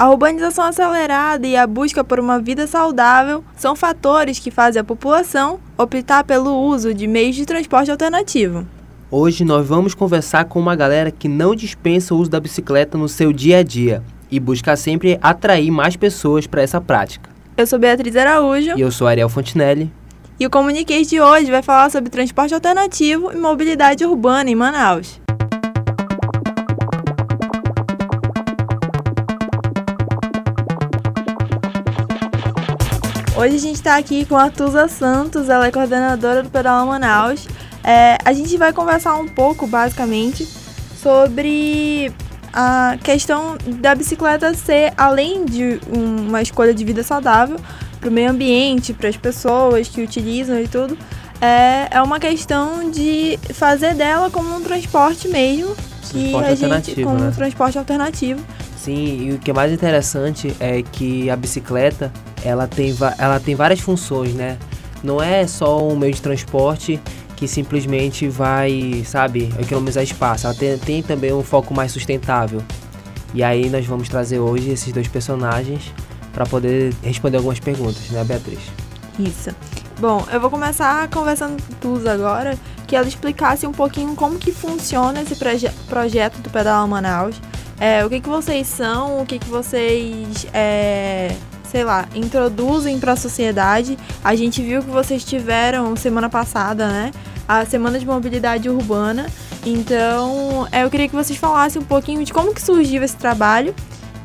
A urbanização acelerada e a busca por uma vida saudável são fatores que fazem a população optar pelo uso de meios de transporte alternativo. Hoje nós vamos conversar com uma galera que não dispensa o uso da bicicleta no seu dia a dia e busca sempre atrair mais pessoas para essa prática. Eu sou Beatriz Araújo. E eu sou Ariel Fontinelli. E o Comuniquês de hoje vai falar sobre transporte alternativo e mobilidade urbana em Manaus. Hoje a gente está aqui com a Tusa Santos, ela é coordenadora do Pedal Manaus. É, a gente vai conversar um pouco, basicamente, sobre a questão da bicicleta ser, além de uma escolha de vida saudável, para o meio ambiente, para as pessoas que utilizam e tudo, é, é uma questão de fazer dela como um transporte mesmo, que transporte a gente como né? um transporte alternativo. Sim, e o que é mais interessante é que a bicicleta ela tem, ela tem várias funções, né? Não é só um meio de transporte que simplesmente vai, sabe, economizar espaço. Ela tem, tem também um foco mais sustentável. E aí nós vamos trazer hoje esses dois personagens para poder responder algumas perguntas, né, Beatriz? Isso. Bom, eu vou começar conversando com Tuz agora, que ela explicasse um pouquinho como que funciona esse proje projeto do Pedal Manaus. É, o que, que vocês são, o que, que vocês é, sei lá, introduzem para a sociedade. A gente viu que vocês tiveram semana passada, né? A Semana de Mobilidade Urbana. Então, é, eu queria que vocês falassem um pouquinho de como que surgiu esse trabalho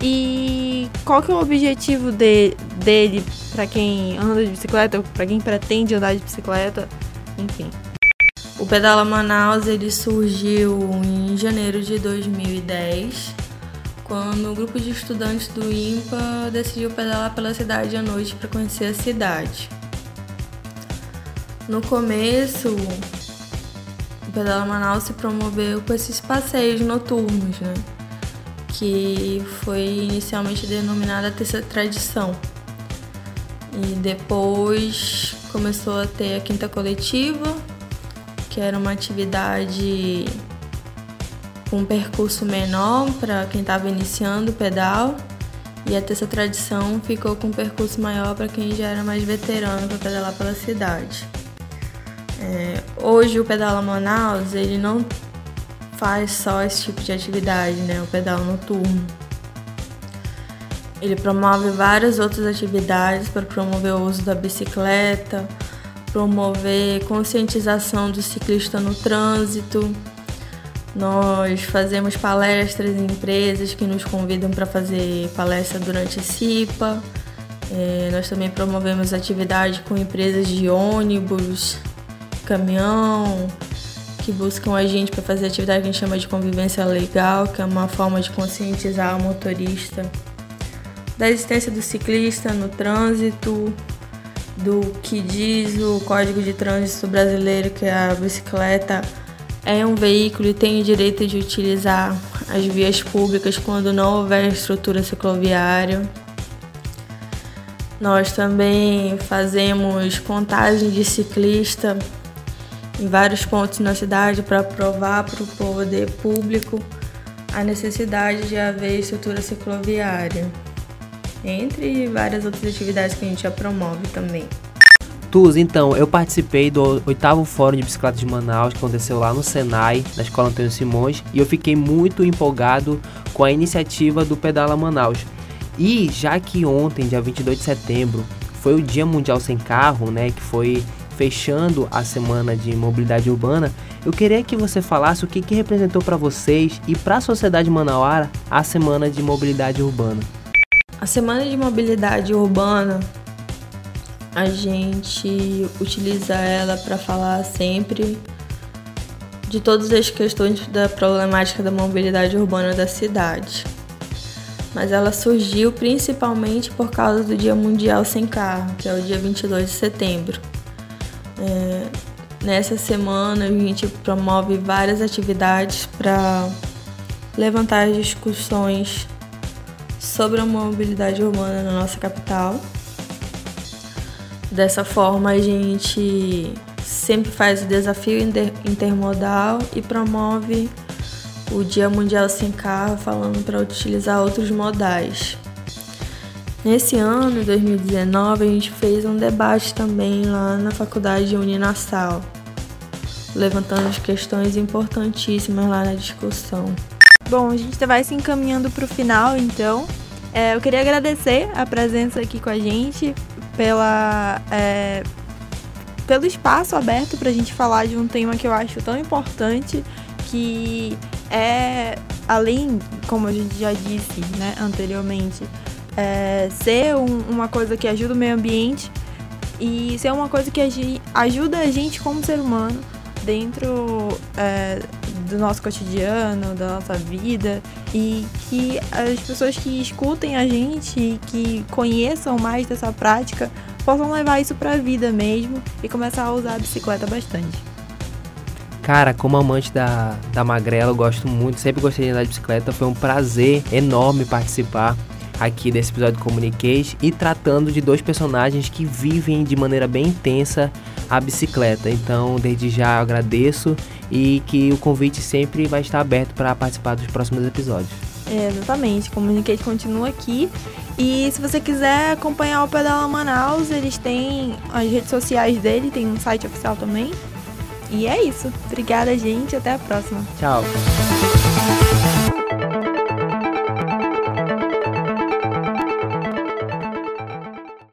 e qual que é o objetivo de, dele para quem anda de bicicleta, para quem pretende andar de bicicleta, enfim. O Pedala Manaus ele surgiu em janeiro de 2010 quando o grupo de estudantes do IMPA decidiu pedalar pela cidade à noite para conhecer a cidade. No começo, o Pedala Manaus se promoveu com esses passeios noturnos, né? que foi inicialmente denominada terceira tradição. E depois começou a ter a quinta coletiva, que era uma atividade com um percurso menor para quem estava iniciando o pedal. E a terceira tradição ficou com um percurso maior para quem já era mais veterano para pedalar pela cidade. É, hoje o Pedala Manaus ele não faz só esse tipo de atividade, né, o pedal noturno. Ele promove várias outras atividades para promover o uso da bicicleta, promover conscientização do ciclista no trânsito, nós fazemos palestras em empresas que nos convidam para fazer palestra durante a CIPA. É, nós também promovemos atividade com empresas de ônibus, caminhão, que buscam a gente para fazer atividade que a gente chama de convivência legal, que é uma forma de conscientizar o motorista da existência do ciclista no trânsito, do que diz o Código de Trânsito Brasileiro, que é a bicicleta é um veículo e tem o direito de utilizar as vias públicas quando não houver estrutura cicloviária. Nós também fazemos contagem de ciclista em vários pontos na cidade para provar para o poder público a necessidade de haver estrutura cicloviária, entre várias outras atividades que a gente já promove também. Tuz, então, eu participei do oitavo Fórum de Bicicleta de Manaus, que aconteceu lá no Senai, na Escola Antônio Simões, e eu fiquei muito empolgado com a iniciativa do Pedala Manaus. E já que ontem, dia 22 de setembro, foi o Dia Mundial Sem Carro, né, que foi fechando a semana de mobilidade urbana, eu queria que você falasse o que, que representou para vocês e para a sociedade manauara a semana de mobilidade urbana. A semana de mobilidade urbana a gente utiliza ela para falar sempre de todas as questões da problemática da mobilidade urbana da cidade. Mas ela surgiu principalmente por causa do Dia Mundial Sem Carro, que é o dia 22 de setembro. É, nessa semana a gente promove várias atividades para levantar discussões sobre a mobilidade urbana na nossa capital Dessa forma, a gente sempre faz o desafio intermodal e promove o Dia Mundial Sem Carro, falando para utilizar outros modais. Nesse ano, 2019, a gente fez um debate também lá na faculdade de Uninassal, levantando as questões importantíssimas lá na discussão. Bom, a gente vai se encaminhando para o final, então. É, eu queria agradecer a presença aqui com a gente, pela, é, pelo espaço aberto para a gente falar de um tema que eu acho tão importante, que é, além, como a gente já disse né, anteriormente, é, ser um, uma coisa que ajuda o meio ambiente e ser uma coisa que ajuda a gente como ser humano dentro é, do nosso cotidiano, da nossa vida e que as pessoas que escutem a gente e que conheçam mais dessa prática possam levar isso para a vida mesmo e começar a usar a bicicleta bastante. Cara, como amante da, da magrela, eu gosto muito, sempre gostei de andar de bicicleta, foi um prazer enorme participar aqui desse episódio de Comunicate e tratando de dois personagens que vivem de maneira bem intensa a bicicleta. Então, desde já agradeço e que o convite sempre vai estar aberto para participar dos próximos episódios. É, exatamente, Comunicate continua aqui. E se você quiser acompanhar o Pedala Manaus, eles têm as redes sociais dele, tem um site oficial também. E é isso. Obrigada, gente. Até a próxima. Tchau.